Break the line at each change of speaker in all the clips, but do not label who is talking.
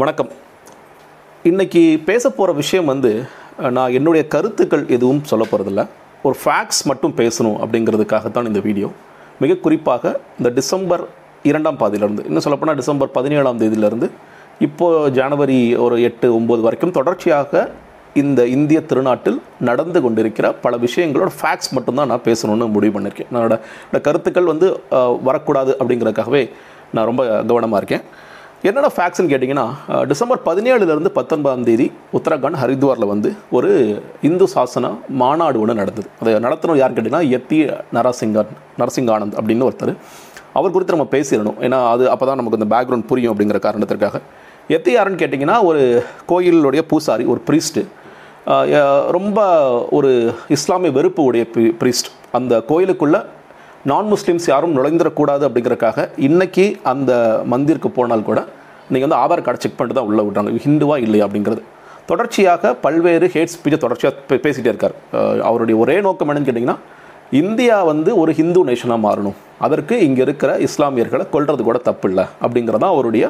வணக்கம். இன்னைக்கு பேச போகிற விஷயம் வந்து நான் என்னுடைய கருத்துக்கள் எதுவும் சொல்ல போகிறதில்ல ஒரு ஃபேக்ட்ஸ் மட்டும் பேசணும் அப்படிங்கிறதுக்காகத்தான் இந்த வீடியோ மிக குறிப்பாக இந்த டிசம்பர் இரண்டாம் பாதியிலேருந்து இன்னும் சொல்லப்போனால் டிசம்பர் பதினேழாம் தேதியிலேருந்து இப்போது ஜனவரி ஒரு எட்டு ஒம்பது வரைக்கும் தொடர்ச்சியாக இந்த இந்திய திருநாட்டில் நடந்து கொண்டிருக்கிற பல விஷயங்களோட ஃபேக்ட்ஸ் மட்டும்தான் நான் பேசணும்னு முடிவு பண்ணியிருக்கேன். என்னோட கருத்துக்கள் வந்து வரக்கூடாது அப்படிங்கிறதுக்காகவே நான் ரொம்ப கவனமாக இருக்கேன். என்னென்ன ஃபேக்ட்ஸ்னு கேட்டிங்கன்னா டிசம்பர் பதினேழுலேருந்து பத்தொன்பதாம் தேதி உத்தரகாண்ட் ஹரித்வாரில் வந்து ஒரு இந்து சாசன மாநாடு ஒன்று நடந்தது. அதை நடத்தினோம் யார் கேட்டிங்கன்னா எத்தி நரசிங்கன் நரசிங்கானந்த் அப்படின்னு ஒருத்தர். அவர் குறித்து நம்ம பேசிடணும். ஏன்னா அது அப்போ தான் நமக்கு இந்த பேக்ரவுண்ட் புரியும் அப்படிங்கிற காரணத்திற்காக. எத்தி யாருன்னு கேட்டிங்கன்னா ஒரு கோயிலுடைய பூசாரி ஒரு ப்ரீஸ்ட்டு ரொம்ப ஒரு இஸ்லாமிய வெறுப்பு உடைய ப்ரீஸ்ட் அந்த கோயிலுக்குள்ளே நான் முஸ்லீம்ஸ் யாரும் நுழைந்துடக்கூடாது அப்படிங்கிறக்காக இன்றைக்கி அந்த மந்திருக்கு போனால் கூட நீங்கள் வந்து ஆதார் கார்டு செக் பண்ணிட்டு தான் உள்ளே விட்றாங்க. ஹிந்துவா இல்லையா அப்படிங்கிறது. தொடர்ச்சியாக பல்வேறு ஹேட் ஸ்பீச்சை தொடர்ச்சியாக பேசிகிட்டே இருக்கார். அவருடைய ஒரே நோக்கம் என்னன்னு கேட்டிங்கன்னா இந்தியா வந்து ஒரு ஹிந்து நேஷனாக மாறணும். அதற்கு இங்கே இருக்கிற இஸ்லாமியர்களை கொல்றது கூட தப்பு இல்லை அப்படிங்கிறது தான் அவருடைய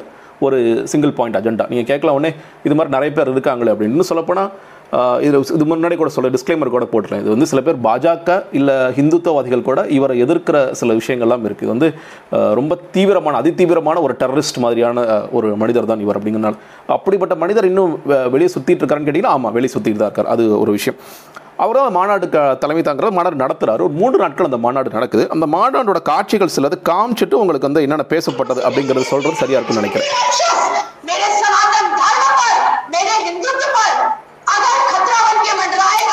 ஒரு சிங்கிள் பாயிண்ட் அஜெண்டா நீங்கள் கேட்கலாம் உடனே இது மாதிரி நிறைய பேர் இருக்காங்களே அப்படின்னு. சொல்லப்போனால் இது இது முன்னாடி கூட சொல்ல டிஸ்க்ளைமர் கூட போட்டுறேன். இது வந்து சில பேர் பாஜக இல்லை ஹிந்துத்துவவாதிகள் கூட இவரை எதிர்க்கிற சில விஷயங்கள்லாம் இருக்குது இது வந்து ரொம்ப தீவிரமான அதிதீவிரமான ஒரு டெரரிஸ்ட் மாதிரியான ஒரு மனிதர் தான் இவர் அப்படிங்கிறனால. அப்படிப்பட்ட மனிதர் இன்னும் வெளியே சுற்றிட்டு இருக்காருன்னு கேட்டிங்கன்னா ஆமாம் வெளியே சுற்றிட்டு தான் இருக்கார். அது ஒரு விஷயம். அவரதான் மாநாடு தலைமை தாங்கிற மாநாடு நடத்துறாரு. ஒரு மூன்று நாட்கள் அந்த மாநாடு நடக்குது. அந்த மாநாடோட காட்சிகள் சிலது காமிச்சிட்டு உங்களுக்கு வந்து என்னென்ன பேசப்பட்டது அப்படிங்கிறது சொல்கிறது சரியாக இருக்கும்னு நினைக்கிறேன்.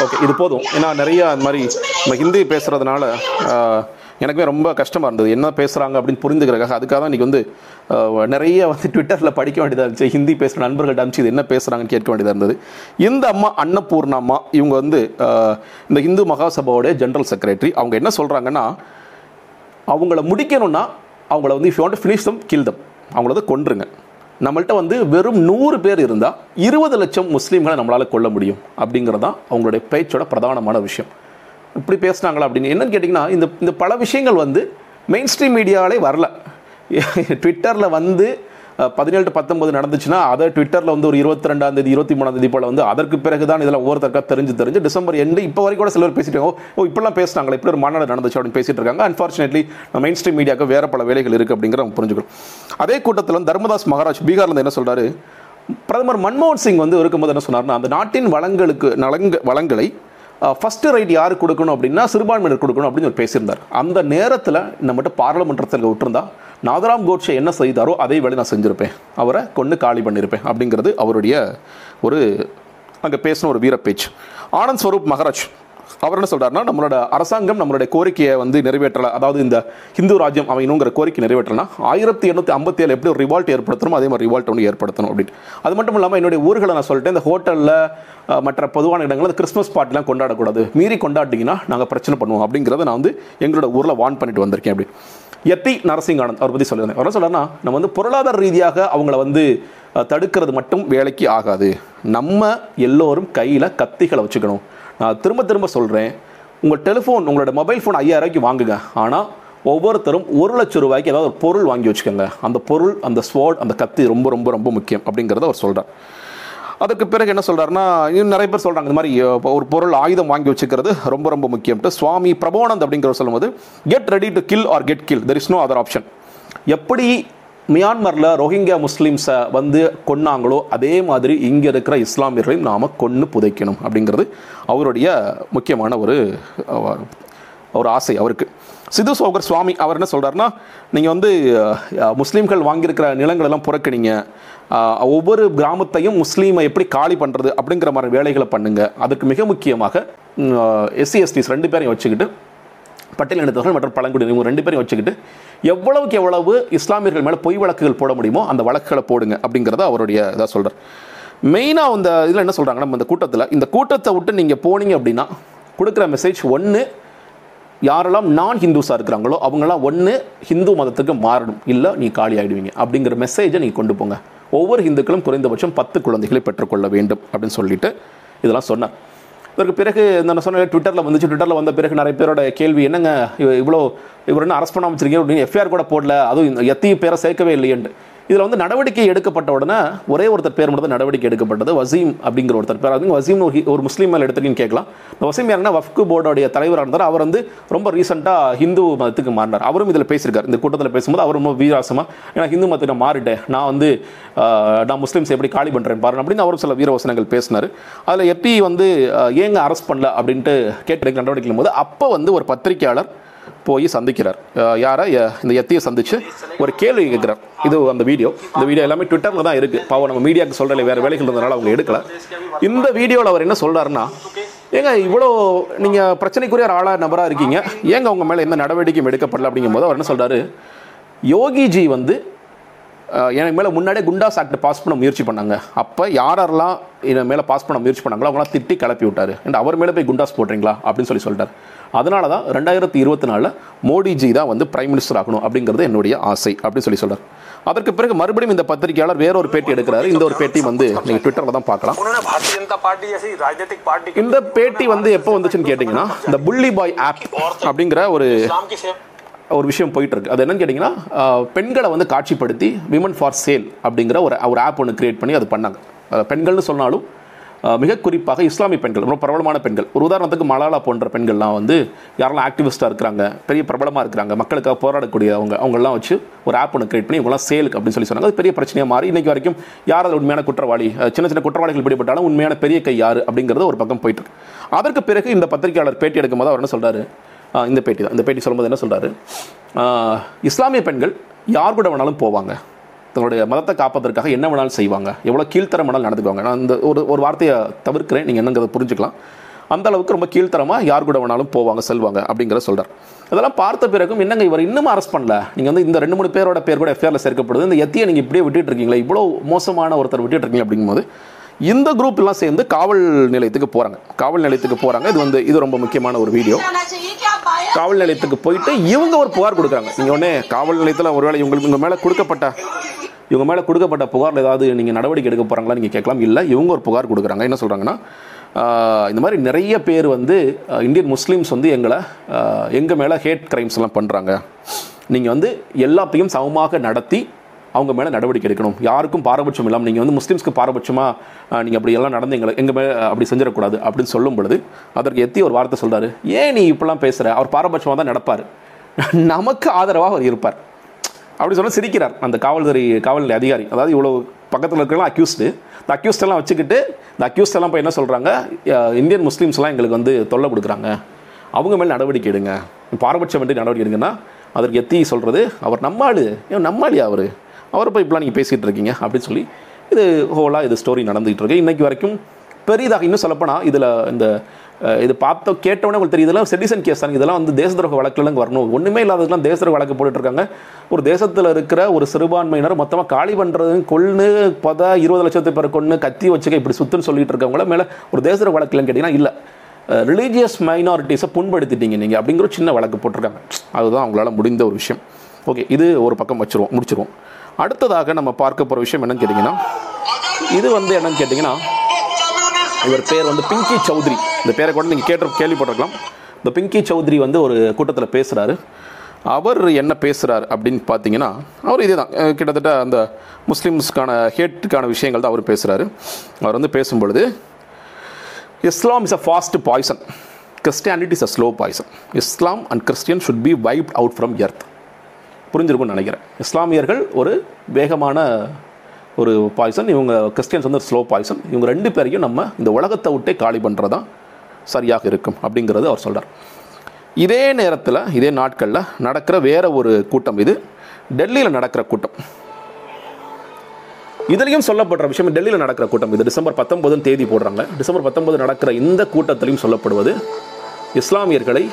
ஓகே இது போதும். ஏன்னா நிறையா அந்த மாதிரி நம்ம ஹிந்தி பேசுகிறதுனால எனக்குமே ரொம்ப கஷ்டமாக இருந்தது. என்ன பேசுகிறாங்க அப்படின்னு புரிந்துக்கிறக்காக அதுக்காக தான் இன்றைக்கி வந்து நிறைய வந்து ட்விட்டரில் படிக்க வேண்டியதாக இருந்துச்சு. ஹிந்தி பேசுகிற நண்பர்கள்ட்ட அனுப்பிச்சு இது என்ன பேசுகிறாங்கன்னு கேட்க வேண்டியதாக இருந்தது. இந்த அம்மா அன்னபூர்ணா அம்மா இவங்க வந்து இந்த இந்து மகாசபாவோடைய ஜென்ரல் செக்ரட்டரி அவங்க என்ன சொல்கிறாங்கன்னா அவங்கள முடிக்கணும்னா அவங்கள வந்து if you want finish them kill them அவங்கள வந்து கொன்றுங்க. நம்மள்ட்ட வந்து வெறும் நூறு பேர் இருந்தால் இருபது லட்சம் முஸ்லீம்களை நம்மளால் கொல்ல முடியும் அப்படிங்கிறது தான் அவங்களுடைய பேச்சோட பிரதானமான விஷயம். இப்படி பேசுனாங்களா அப்படின்னு என்னன்னு கேட்டிங்கன்னா இந்த இந்த பல விஷயங்கள் வந்து மெயின் ஸ்ட்ரீம் மீடியாவிலே வரல. ட்விட்டரில் வந்து பதினேழு to பத்தொன்பது நடந்துச்சுன்னா அதை ட்விட்டரில் வந்து ஒரு இருபத்தி ரெண்டாம் தேதி இருபத்தி மூணாம் தேதி போல் வந்து அதற்கு பிறகு தான் இதெல்லாம் ஒவ்வொருத்தருக்கா தெரிஞ்சு தெரிஞ்சு டிசம்பர் எண்டு இப்போ வரைக்கும் கூட சிலர் பேசிட்டு ஓ இப்படிலாம் பேசுனாங்களே இப்படி ஒரு மாநாடு நடந்துச்சு அப்படின்னு பேசிட்டு இருக்காங்க. அன்ஃபார்ச்சுனேட்லி மெயின் ஸ்ட்ரீம் மீடியாவுக்கு வேற பல வேலைகள் இருக்குது அப்படிங்கிற நம்ம புரிஞ்சுக்கணும் அதே கூட்டத்தில் தர்மதாஸ் மகாராஜ் பீகார்ல என்ன சொல்றாரு? பிரதமர் மன்மோகன் சிங் வந்து இருக்கும்போது என்ன சொன்னார்னா அந்த நாட்டின் வளங்களுக்கு நலங்க வளங்களை ஃபஸ்ட்டு ரைட் யார் கொடுக்கணும் அப்படின்னா சிறுபான்மையினர் கொடுக்கணும் அப்படின்னு ஒரு பேசியிருந்தார். அந்த நேரத்தில் நம்மகிட்ட பாராளுமன்றத்தில் விட்டுருந்தா நாதராம் கோட்ஸே என்ன செய்தாரோ அதே வேலை நான் செஞ்சுருப்பேன். அவரை கொண்டு காலி பண்ணியிருப்பேன் அப்படிங்கிறது அவருடைய ஒரு அங்கே பேசின ஒரு வீர பேச்சு ஆனந்த் ஸ்வரூப் மகராஜ் அவர் என்ன சொல்கிறார்னா நம்மளோட அரசாங்கம் நம்மளுடைய கோரிக்கையை வந்து நிறைவேற்றல. அதாவது இந்த ஹிந்து ராஜ்யம் அமையணுங்கிற கோரிக்கை நிறைவேற்றலாம் ஆயிரத்தி எண்ணூற்றி ஐம்பத்தி ஏழு எப்படி ஒரு ரிவால்ட் ஏற்படுத்தணும் அதே மாதிரி ரிவால்ட் ஒன்று ஏற்படுத்தணும் அப்படின்னு. அது மட்டும் இல்லாமல் என்னுடைய ஊர்களை நான் சொல்லிட்டேன் இந்த ஹோட்டலில் மற்ற பொதுவான இடங்களில் கிறிஸ்மஸ் பார்ட்டிலாம் கொண்டாடக்கூடாது. மீறி கொண்டாட்டிங்கன்னா நாங்கள் பிரச்சனை பண்ணுவோம் அப்படிங்கிறத நான் வந்து எங்களோட ஊரில் வான் பண்ணிட்டு வந்திருக்கேன் அப்படி. எத்தி நரசிங்கானந்த் அவர் பற்றி சொல்லியிருந்தேன். அவர் என்ன சொல்றாருன்னா நம்ம வந்து பொருளாதார ரீதியாக அவங்கள வந்து தடுக்கிறது மட்டும் வேலைக்கு ஆகாது. நம்ம எல்லோரும் கையில் கத்திகளை வச்சுக்கணும். நான் திரும்ப திரும்ப சொல்கிறேன் உங்கள் டெலிஃபோன் உங்களோட மொபைல் ஃபோன் ஐயாயிரம் ரூபாய்க்கு வாங்குங்க. ஆனால் ஒவ்வொருத்தரும் ஒரு லட்சம் ரூபாய்க்கு ஏதாவது ஒரு பொருள் வாங்கி வச்சுக்கோங்க. அந்த பொருள் அந்த ஸ்வாட் அந்த கத்தி ரொம்ப ரொம்ப ரொம்ப முக்கியம் அப்படிங்கிறத அவர் சொல்கிறார் அதுக்கு பிறகு என்ன சொல்கிறாருன்னா இன்னும் நிறைய பேர் சொல்கிறாங்க இந்த மாதிரி ஒரு பொருள் ஆயுதம் வாங்கி வச்சுக்கிறது ரொம்ப ரொம்ப முக்கியம்ட்டு சுவாமி பிரபோனந்த் அப்படிங்கிறவர் சொல்லும்போது get ready to kill or get kill there is no other option எப்படி மியான்மரில் ரோஹிங்கியா முஸ்லீம்ஸை வந்து கொன்னாங்களோ அதே மாதிரி இங்கே இருக்கிற இஸ்லாமியர்களையும் நாம் கொன்று புதைக்கணும் அப்படிங்கிறது அவருடைய முக்கியமான ஒரு ஒரு ஆசை அவருக்கு. சிது சோகர் சுவாமி அவர் என்ன சொல்கிறாருன்னா நீங்கள் வந்து முஸ்லீம்கள் வாங்கியிருக்கிற நிலங்களெல்லாம் புறக்கணிங்க. ஒவ்வொரு கிராமத்தையும் முஸ்லீமை எப்படி காலி பண்ணுறது அப்படிங்கிற மாதிரி வேலைகளை பண்ணுங்க. அதுக்கு மிக முக்கியமாக எஸ்சி எஸ்டிஸ் ரெண்டு பேரையும் வச்சுக்கிட்டு பட்டியல் இனத்தவர்கள் மற்றும் பழங்குடியினர் இவங்க ரெண்டு பேரையும் வச்சுக்கிட்டு எவ்வளவுக்கு எவ்வளவு இஸ்லாமியர்கள் மேலே பொய் வழக்குகள் போட முடியுமோ அந்த வழக்குகளை போடுங்க அப்படிங்கிறத அவருடைய இதாக சொல்கிறார் மெயினாக இந்த இதில் என்ன சொல்கிறாங்க நம்ம இந்த கூட்டத்தில் இந்த கூட்டத்தை விட்டு நீங்கள் போனீங்க அப்படின்னா கொடுக்குற மெசேஜ் ஒன்று யாரெல்லாம் நான் ஹிந்துஸாக இருக்கிறாங்களோ அவங்களாம் ஒன்று ஹிந்து மதத்துக்கு மாறணும். இல்லை நீ காலி ஆகிடுவீங்க அப்படிங்கிற மெசேஜை நீங்கள் கொண்டு போங்க. ஒவ்வொரு இந்துக்களும் குறைந்தபட்சம் பத்து குழந்தைகளை பெற்றுக்கொள்ள வேண்டும் அப்படின்னு சொல்லிட்டு இதெல்லாம் சொன்னார். இதற்கு பிறகு இந்த நான் சொன்ன ட்விட்டரில் வந்துச்சு. ட்விட்டரில் வந்த பிறகு நிறைய பேரோட கேள்வி என்னங்க இவ்வளோ இவர் என்ன அரெஸ்ட் பண்ண வச்சிருக்கீங்க? அப்படின்னு எஃப்ஐஆர் கூட போடல. அதுவும் எத்தையும் பேரை சேர்க்கவே இல்லையன்ட்டு. இதில் வந்து நடவடிக்கை எடுக்கப்பட்ட உடனே ஒரே ஒருத்தர் பேர் மட்டும் தான் நடவடிக்கை எடுக்கப்பட்டது. வசீம் அப்படிங்கிற ஒருத்தர் பேர். அது வசீம் ஒரு ஹி- ஒரு முஸ்லீம் மேலே எடுத்துக்கின்னு கேட்கலாம். இந்த வசீம் யாருன்னா வஃப்கு போர்டோடைய தலைவராக இருந்தார். அவர் வந்து ரொம்ப ரீசெண்டாக ஹிந்து மதத்துக்கு மாறினார். அவரும் இதில் பேசியிருக்கார். இந்த கூட்டத்தில் பேசும்போது அவர் ரொம்ப வீராசமாக ஏன்னா ஹிந்து மதத்துக்கு நான் மாறிட்டேன். நான் வந்து நான் முஸ்லீம்ஸ் எப்படி காலி பண்ணுறேன் பாருங்க அப்படின்னு அவரும் சில வீரவசனங்கள் பேசினார். அதில் எப்படி வந்து ஏங்க அரெஸ்ட் பண்ணல? அப்படின்ட்டு கேட்டு நடவடிக்கை போது அப்போ வந்து ஒரு பத்திரிக்கையாளர் போய் சந்திக்கிறார். யாரை? இந்த எத்தியை சந்தித்து ஒரு கேள்வி கேட்குறார். இது அந்த வீடியோ. இந்த வீடியோ எல்லாமே ட்விட்டரில் தான் இருக்குது பாவம் நம்ம மீடியாவுக்கு சொல்கிறல வேறு வேலைகள் இருந்ததுனால அவங்க எடுக்கல. இந்த வீடியோவில் அவர் என்ன சொல்கிறாருன்னா ஏங்க இவ்வளோ நீங்கள் பிரச்சனைக்குரிய ஒரு ஆளாக நபராக இருக்கீங்க. ஏங்க உங்கள் மேலே எந்த நடவடிக்கையும் எடுக்கப்படல அப்படிங்கும்போது அவர் என்ன சொல்கிறாரு யோகிஜி வந்து எனக்கு மேலே முன்னாடியே குண்டாஸ் ஆக்ட் பாஸ் பண்ண முயற்சி பண்ணாங்க. அப்போ யாரெல்லாம் என் மேலே பாஸ் பண்ண முயற்சி பண்ணாங்களோ அவங்களாம் திட்டி கிளப்பி விட்டார். அண்ட் அவர் மேலே போய் குண்டாஸ் போடுறீங்களா? அப்படின்னு சொல்லி சொல்லிட்டார். அதனால தான் ரெண்டாயிரத்தி இருபத்தி நாலில் மோடிஜி தான் வந்து பிரைம் மினிஸ்டர் ஆகணும் அப்படிங்கிறது என்னுடைய ஆசை அப்படின்னு சொல்லி சொல்கிறார் அதற்கு பிறகு மறுபடியும் இந்த பத்திரிகையாளர் வேற ஒரு பேட்டி எடுக்கிறாரு. இந்த ஒரு பேட்டி வந்து நீங்கள் ட்விட்டரில் தான் பார்க்கலாம். இந்த பேட்டி வந்து எப்போ வந்துச்சுன்னு கேட்டிங்கன்னா இந்த புள்ளி பாய் ஆப் அப்படிங்கிற ஒரு ஒரு விஷயம் போயிட்டு இருக்கு அது என்னன்னு கேட்டிங்கன்னா பெண்களை வந்து காட்சிப்படுத்தி விமன் ஃபார் சேல் அப்படிங்கிற ஒரு ஒரு ஆப் ஒன்று கிரியேட் பண்ணி அது பண்ணாங்க. பெண்கள்னு சொன்னாலும் மிக குறிப்பாக இஸ்லாமிய பெண்கள் ரொம்ப பிரபலமான பெண்கள். ஒரு உதாரணத்துக்கு மலாலா போன்ற பெண்கள்லாம் வந்து யாரெல்லாம் ஆக்டிவிஸ்ட்டாக இருக்கிறாங்க பெரிய பிரபலமாக இருக்கிறாங்க மக்களுக்காக போராடக்கூடிய அவங்க அவங்கெல்லாம் வச்சு ஒரு ஆப் ஒன்று கிரியேட் பண்ணி இவங்களாம் சேலுக்கு அப்படின்னு சொல்லி சொன்னாங்க. அது பெரிய பிரச்சனையாக மாறி இன்றைக்கி வரைக்கும் யார் அது உண்மையான குற்றவாளி சின்ன சின்ன குற்றவாளிகள் பிடிபட்டாலும் உண்மையான பெரிய கை யார் அப்படிங்கிறது ஒரு பக்கம் போயிட்டு இருக்கு. அதற்கு பிறகு இந்த பத்திரிகையாளர் பேட்டி எடுக்கும்போது அவர் என்ன சொல்றாரு? இந்த பேட்டி தான். இந்த பேட்டி சொல்லும்போது என்ன சொல்கிறார் இஸ்லாமிய பெண்கள் யார் கூட வேணாலும் போவாங்க. தங்களுடைய மதத்தை காப்பதற்காக என்ன வேணாலும் செய்வாங்க? எவ்வளோ கீழ்த்தரம் வேணாலும் நடந்துக்குவாங்க? நான் இந்த ஒரு ஒரு வார்த்தையை தவிர்க்கிறேன். நீங்கள் என்னங்கிறத புரிஞ்சுக்கலாம். அந்த அளவுக்கு ரொம்ப கீழ்த்தரமாக யார் கூட வேணாலும் போவாங்க செல்வாங்க அப்படிங்கிற சொல்கிறார் அதெல்லாம் பார்த்த பிறகும் என்னங்க இவர் இன்னும் அரெஸ்ட் பண்ணல? நீங்கள் வந்து இந்த ரெண்டு மூணு பேரோட பேர் கூட எஃப்ஐஆரில் சேர்க்கப்படுது. இந்த எத்தியை நீங்கள் இப்படியே விட்டுட்டு இருக்கீங்களா இவ்வளோ மோசமான ஒருத்தர் விட்டுட்டு இருக்கீங்க அப்படிங்கும்போது இந்த குரூப் எல்லாம் சேர்ந்து காவல் நிலையத்துக்கு போகிறாங்க காவல் நிலையத்துக்கு போகிறாங்க இது வந்து இது ரொம்ப முக்கியமான ஒரு வீடியோ. காவல் நிலையத்துக்கு போயிட்டு இவங்க ஒரு புகார் கொடுக்குறாங்க. நீங்கள் உடனே காவல் நிலையத்தில் ஒருவேளை இவங்களுக்கு உங்கள் மேலே கொடுக்கப்பட்ட இவங்க மேலே கொடுக்கப்பட்ட புகாரில் ஏதாவது நீங்கள் நடவடிக்கை எடுக்க போகிறாங்களா நீங்கள் கேட்கலாம். இல்லை இவங்க ஒரு புகார் கொடுக்குறாங்க. என்ன சொல்கிறாங்கன்னா இந்த மாதிரி நிறைய பேர் வந்து இந்தியன் முஸ்லீம்ஸ் வந்து எங்களை எங்கள் மேலே ஹேட் கிரைம்ஸ் எல்லாம் பண்ணுறாங்க நீங்கள் வந்து எல்லாத்தையும் சமமாக நடத்தி அவங்க மேலே நடவடிக்கை எடுக்கணும். யாருக்கும் பாரபட்சம் இல்லாமல் நீங்கள் வந்து முஸ்லீம்ஸ்க்கு பாரபட்சமாக நீங்கள் அப்படி எல்லாம் நடந்து எங்களை எங்கள் மேலே அப்படி செஞ்சிடக்கூடாது அப்படின்னு சொல்லும் பொழுது அதற்கு எத்தி ஒரு வார்த்தை சொல்கிறார் ஏன் நீ இப்படிலாம் பேசுகிற அவர் பாரபட்சமாக தான் நடப்பார். நமக்கு ஆதரவாக அவர் இருப்பார். அப்படி சொன்னால் சிரிக்கிறார் அந்த காவல்துறை காவல்நிலை அதிகாரி. அதாவது இவ்வளோ பக்கத்தில் இருக்கிறலாம் அக்யூஸ்டு இந்த அக்யூஸ்டெல்லாம் வச்சுக்கிட்டு இந்த அக்யூஸ்டெல்லாம் போய் என்ன சொல்கிறாங்க இந்தியன் முஸ்லீம்ஸ்லாம் எங்களுக்கு வந்து தொல்லை கொடுக்குறாங்க. அவங்க மேல் நடவடிக்கை எடுங்க. பாரபட்சம் என்று நடவடிக்கை எடுங்கன்னா அதற்கு எத்தி சொல்கிறது அவர் நம்மாளு ஏன் நம்மாளியா அவர்? அவரை போய் இப்படிலாம் நீங்கள் பேசிகிட்டு இருக்கீங்க அப்படின்னு சொல்லி இது ஹோலாக இது ஸ்டோரி நடந்துகிட்டு இருக்கு. இன்றைக்கு வரைக்கும் பெரிதாக இன்னும் சொல்லப்போனால் இதில் இந்த இது பார்த்த கேட்டவொடனே உங்களுக்கு தெரியும். இதெல்லாம் செடிசன் கேஸ் தான். இதெல்லாம் வந்து தேச துரோக வழக்குலாம் வரணும். ஒன்றுமே இல்லாததுலாம் தேச துரோக வழக்கு போட்டுட்டு ஒரு தேசத்தில் இருக்கிற ஒரு சிறுபான்மையினர் மொத்தமாக காலி பண்ணுறது கொன்று பத இருபது லட்சத்து பேர் கொன்று கத்தி வச்சுக்க இப்படி சுத்துன்னு சொல்லிட்டு இருக்கவங்கள மேலே ஒரு தேச துரோக வழக்குலன்னு கேட்டிங்கன்னா இல்லை. ரிலீஜியஸ் மைனாரிட்டிஸை புண்படுத்திட்டீங்க நீங்கள் அப்படிங்கிற ஒரு சின்ன வழக்கு போட்டிருக்காங்க. அதுதான் அவங்களால முடிந்த ஒரு விஷயம். ஓகே இது ஒரு பக்கம் வச்சுருவோம் முடிச்சிருவோம். அடுத்ததாக நம்ம பார்க்க போகிற விஷயம் என்னன்னு கேட்டிங்கன்னா இது வந்து என்னன்னு கேட்டிங்கன்னா இவர் பேர் வந்து பிங்கி சௌத்ரி. இந்த பேரை கூட நீங்கள் கேட்டு கேள்விப்பட்டிருக்கலாம். இந்த பிங்கி சௌத்ரி வந்து ஒரு கூட்டத்தில் பேசுகிறாரு அவர் என்ன பேசுகிறார் அப்படின்னு பார்த்தீங்கன்னா அவர் இதே தான் கிட்டத்தட்ட அந்த முஸ்லீம்ஸ்க்கான ஹேட்டுக்கான விஷயங்கள் தான் அவர் பேசுகிறாரு அவர் வந்து பேசும்பொழுது Islam is a fast poison Christianity is a slow poison Islam and Christian should be wiped out from earth புரிஞ்சிருக்கும்னு நினைக்கிறேன். இஸ்லாமியர்கள் ஒரு வேகமான ஒரு பாய்சன் இவங்க கிறிஸ்டியன்ஸ் வந்து ஸ்லோ பாய்சன் இவங்க ரெண்டு பேரையும் நம்ம இந்த உலகத்தை விட்டே காலி பண்ணுறது தான் சரியாக இருக்கும் அப்படிங்கிறது அவர் சொல்கிறார் இதே நேரத்தில் இதே நாட்களில் நடக்கிற வேற ஒரு கூட்டம் இது. டெல்லியில் நடக்கிற கூட்டம். இதுலேயும் சொல்லப்படுற விஷயம் டெல்லியில் நடக்கிற கூட்டம் இது. டிசம்பர் பத்தொன்பதுன்னு தேதி போடுறாங்க. டிசம்பர் பத்தொன்பது நடக்கிற இந்த கூட்டத்திலையும் சொல்லப்படுவது இஸ்லாமியர்களை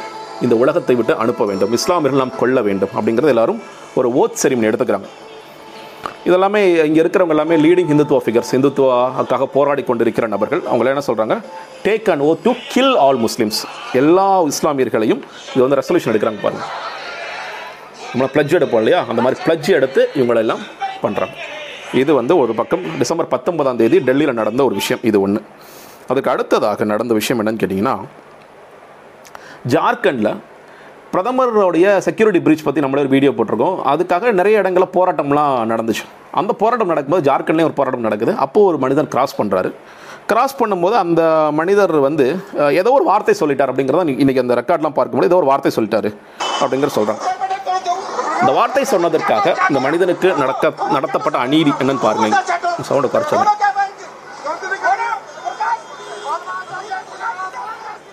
இந்த உலகத்தை விட்டு அனுப்ப வேண்டும் இஸ்லாமியர்கள் நாம் கொள்ள வேண்டும் அப்படிங்கிறது எல்லாரும் ஒரு ஓத் செரிமனி எடுத்துக்கிறாங்க. இதெல்லாமே இங்கே இருக்கிறவங்க எல்லாமே லீடிங் ஹிந்துத்துவ ஃபிகர்ஸ் ஹிந்துத்துவாக்காக போராடி கொண்டிருக்கிற நபர்கள் அவங்கள என்ன சொல்கிறாங்க take an oath to kill all Muslims எல்லா இஸ்லாமியர்களையும் இது வந்து ரெசல்யூஷன் எடுக்கிறாங்க பாருங்க. நம்ம ப்ளஜ் எடுப்போம் இல்லையா? அந்த மாதிரி ப்ளஜ் எடுத்து இவங்களெல்லாம் பண்ணுறாங்க இது வந்து ஒரு பக்கம் டிசம்பர் பத்தொன்பதாம் தேதி டெல்லியில் நடந்த ஒரு விஷயம் இது ஒன்று அதுக்கு அடுத்ததாக நடந்த விஷயம் என்னன்னு கேட்டிங்கன்னா ஜார்க்கண்டில் பிரதமருடைய செக்யூரிட்டி பிரீச் பற்றி நம்மளே ஒரு வீடியோ போட்டிருக்கோம். அதுக்காக நிறைய இடங்களில் போராட்டம்லாம் நடந்துச்சு. அந்த போராட்டம் நடக்கும்போது ஜார்க்கண்ட்லேயும் ஒரு போராட்டம் நடக்குது. அப்போது ஒரு மனிதன் கிராஸ் பண்ணுறாரு கிராஸ் பண்ணும்போது அந்த மனிதர் வந்து ஏதோ ஒரு வார்த்தை சொல்லிட்டார் அப்படிங்கிறத இன்றைக்கி அந்த ரெக்கார்ட்லாம் பார்க்கும்போது ஏதோ ஒரு வார்த்தை சொல்லிட்டாரு அப்படிங்கிற சொல்கிறாங்க இந்த வார்த்தை சொன்னதற்காக இந்த மனிதனுக்கு நடக்க நடத்தப்பட்ட அநீதி என்னன்னு பாருங்க. சவுண்டை குறைச்சது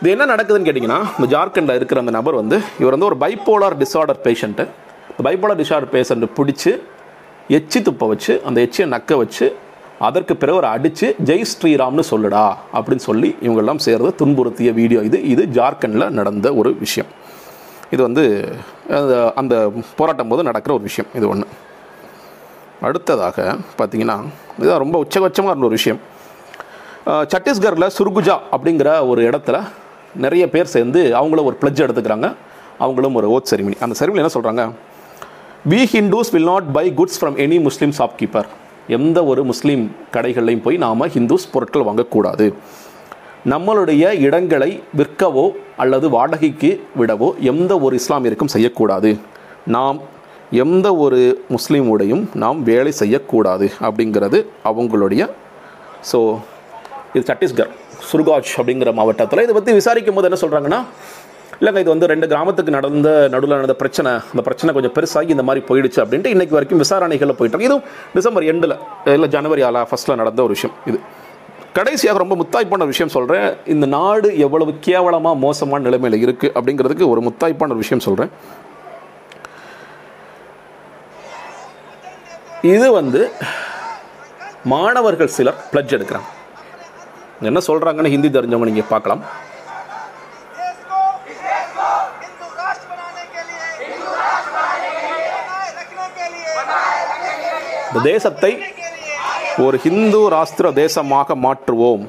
இது என்ன நடக்குதுன்னு கேட்டிங்கன்னா இந்த ஜார்க்கண்டில் இருக்கிற அந்த நபர் வந்து இவர் வந்து ஒரு bipolar disorder patient bipolar disorder பேஷண்ட்டை பிடிச்சி எச்சி துப்ப வச்சு அந்த எச்சியை நக்க வச்சு அதற்கு பிறகு ஒரு அடித்து ஜெய் ஸ்ரீராம்னு சொல்லுடா அப்படின்னு சொல்லி இவங்கெல்லாம் சேர்ந்து துன்புறுத்திய வீடியோ இது. இது ஜார்க்கண்டில் நடந்த ஒரு விஷயம். இது வந்து அந்த- போராட்டம் போது நடக்கிற ஒரு விஷயம். இது ஒன்று அடுத்ததாக பார்த்தீங்கன்னா இதுதான் ரொம்ப உச்சபட்சமாக இருந்த ஒரு விஷயம். சத்தீஸ்கரில் சுர்குஜா அப்படிங்கிற ஒரு இடத்துல நிறைய பேர் சேர்ந்து அவங்களும் ஒரு பிளட்ஜ் எடுத்துக்கிறாங்க. அவங்களும் ஒரு ஓட் செரிமனி அந்த செரிமனி என்ன சொல்கிறாங்க we Hindus will not buy goods from any Muslim shopkeeper எந்த ஒரு முஸ்லீம் கடைகள்லையும் போய் நாம் ஹிந்துஸ் பொருட்கள் வாங்கக்கூடாது. நம்மளுடைய இடங்களை விற்கவோ அல்லது வாடகைக்கு விடவோ எந்த ஒரு இஸ்லாமியருக்கும் செய்யக்கூடாது. நாம் எந்த ஒரு முஸ்லீமுடையும் நாம் வேலை செய்யக்கூடாது அப்படிங்கிறது அவங்களுடைய ஸோ இது சத்தீஸ்கர். சுர்காஜ் அப்படிங்கிற மாவட்டத்தில். இதை பற்றி விசாரிக்கும் போது என்ன சொல்கிறாங்கன்னா இல்லைங்க இது வந்து ரெண்டு கிராமத்துக்கு நடந்த நடுவில் நடந்த பிரச்சனை. அந்த பிரச்சனை கொஞ்சம் பெருசாகி இந்த மாதிரி போயிடுச்சு அப்படின்ட்டு இன்னைக்கு வரைக்கும் விசாரணைகளில் போயிட்டு இதுவும் டிசம்பர் எண்டில் இல்லை ஜனவரி ஆலா ஃபஸ்ட்டில் நடந்த ஒரு விஷயம் இது. கடைசியாக ரொம்ப முத்தாய்ப்பான ஒரு விஷயம் சொல்கிறேன் இந்த நாடு எவ்வளவு கேவலமாக மோசமான நிலைமையில் இருக்குது அப்படிங்கிறதுக்கு ஒரு முத்தாய்ப்பான ஒரு விஷயம் சொல்கிறேன் இது வந்து மாணவர்கள் சிலர் பிளட்ஜ் எடுக்கிறாங்க. என்ன சொல்கிறாங்கன்னு ஹிந்தி தெரிஞ்சவங்க நீங்கள் பார்க்கலாம். தேசத்தை ஒரு ஹிந்து ராஷ்டிர தேசமாக மாற்றுவோம்.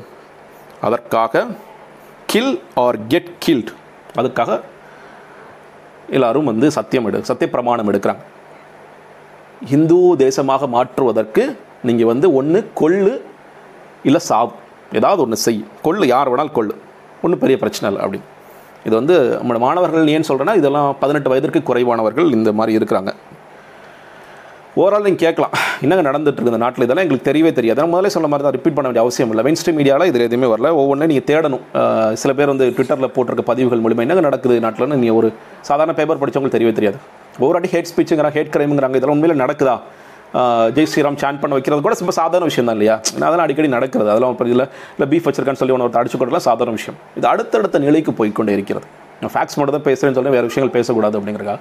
அதற்காக கில் ஆர் கெட் கில்ட் அதுக்காக எல்லாரும் வந்து சத்தியம் எடு சத்திய பிரமாணம் எடுக்கிறாங்க. ஹிந்து தேசமாக மாற்றுவதற்கு நீங்கள் வந்து ஒன்று கொள்ளு இல்லை சாவு. ஏதாவது ஒன்று செய். கொள்ளு யார் வேணாலும் கொள்ளு. ஒன்றும் பெரிய பிரச்சனை இல்லை அப்படின்னு இது வந்து நம்மளோட மாணவர்கள் ஏன் சொல்கிறேன்னா இதெல்லாம் பதினெட்டு வயதிற்கு குறைவானவர்கள் இந்த மாதிரி இருக்கிறாங்க. ஓவரால் நீங்கள் கேட்கலாம் என்னங்க நடந்துட்டு இந்த நாட்டில்? இதெல்லாம் எங்களுக்கு தெரியவே தெரியாது. நான் முதல்ல சொன்ன மாதிரி தான் ரிப்பீட் பண்ண வேண்டிய அவசியம் இல்லை. மெயின் ஸ்ட்ரீம் மீடியாவில் இதில் எதுவுமே வரல. ஒவ்வொன்றும் நீங்கள் தேடணும். சில பேர் வந்து ட்விட்டரில் போட்டிருக்க பதிவுகள் மூலிமா என்னங்க நடக்குது நாட்டில்னு நீங்கள் ஒரு சாதாரண பேப்பர் படிச்சவங்களுக்கு தெரியவே தெரியாது. ஒவ்வொரு வாட்டி ஹேட் ஸ்பீச்சுங்கிறாங்க ஹேட் கிரைமுங்கிறாங்க இதெல்லாம் உண்மையில் நடக்குதா? ஜெய் ஸ்ரீராம் சான் பண்ண வைக்கிறது கூட ரொம்ப சாதாரண விஷயம் தான் இல்லையா? நான் அதெல்லாம் அடிக்கடி நடக்கிறது. அதெல்லாம் இப்போ இல்லை இல்லை பீஃப் வச்சிருக்கான்னு சொல்லி ஒன்று அடிச்சு கொடுக்கலாம் சாதாரண விஷயம். இது அடுத்தடுத்த நிலைக்கு போய்க்கொண்டே இருக்கிறது. நான் ஃபேக்ஸ் மட்டும் தான் பேசுகிறேன்னு சொல்லி வேறு விஷயங்கள் பேசக்கூடாது அப்படிங்கிறக்கா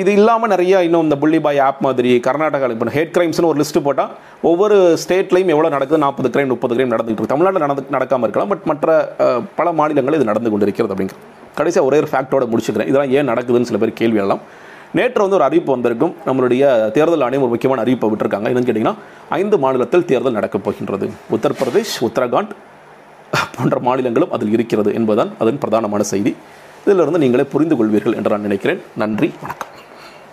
இது இல்லாமல் நிறையா இன்னும் இந்த புள்ளி பாய் ஆப் மாதிரி கர்நாடகாவில் இப்போ ஹேட் கிரைம்ஸ்னு ஒரு லிஸ்ட்டு போட்டால் ஒவ்வொரு ஸ்டேட்லையும் எவ்வளோ நடக்குது? நாற்பது கிரைம் முப்பது கிரைம் நடந்துகிட்டு இருக்கு. தமிழ்நாட்டில் நடந்து நடக்காமல் இருக்கலாம். பட் மற்ற பல மாநிலங்களில் இது நடந்து கொண்டு இருக்கிறது அப்படிங்கிறது. கடைசியாக ஒரே ஒரு ஃபேக்டோட முடிச்சுக்கிறேன். இதெல்லாம் ஏன் நடக்குதுன்னு சில பேர் கேள்வி எல்லாம் நேற்று வந்து ஒரு அறிவிப்பு வந்திருக்கும். நம்மளுடைய தேர்தல் ஆணையம் ஒரு முக்கியமான அறிவிப்பை விட்டுருக்காங்க. என்னன்னு கேட்டிங்கன்னா ஐந்து மாநிலத்தில் தேர்தல் நடக்கப் போகின்றது. உத்தரப்பிரதேஷ் உத்தரகாண்ட் போன்ற மாநிலங்களும் அதில் இருக்கிறது என்பதுதான் அதன் பிரதானமான செய்தி. இதிலிருந்து நீங்களே புரிந்து கொள்வீர்கள் என்று நான் நினைக்கிறேன். நன்றி வணக்கம்.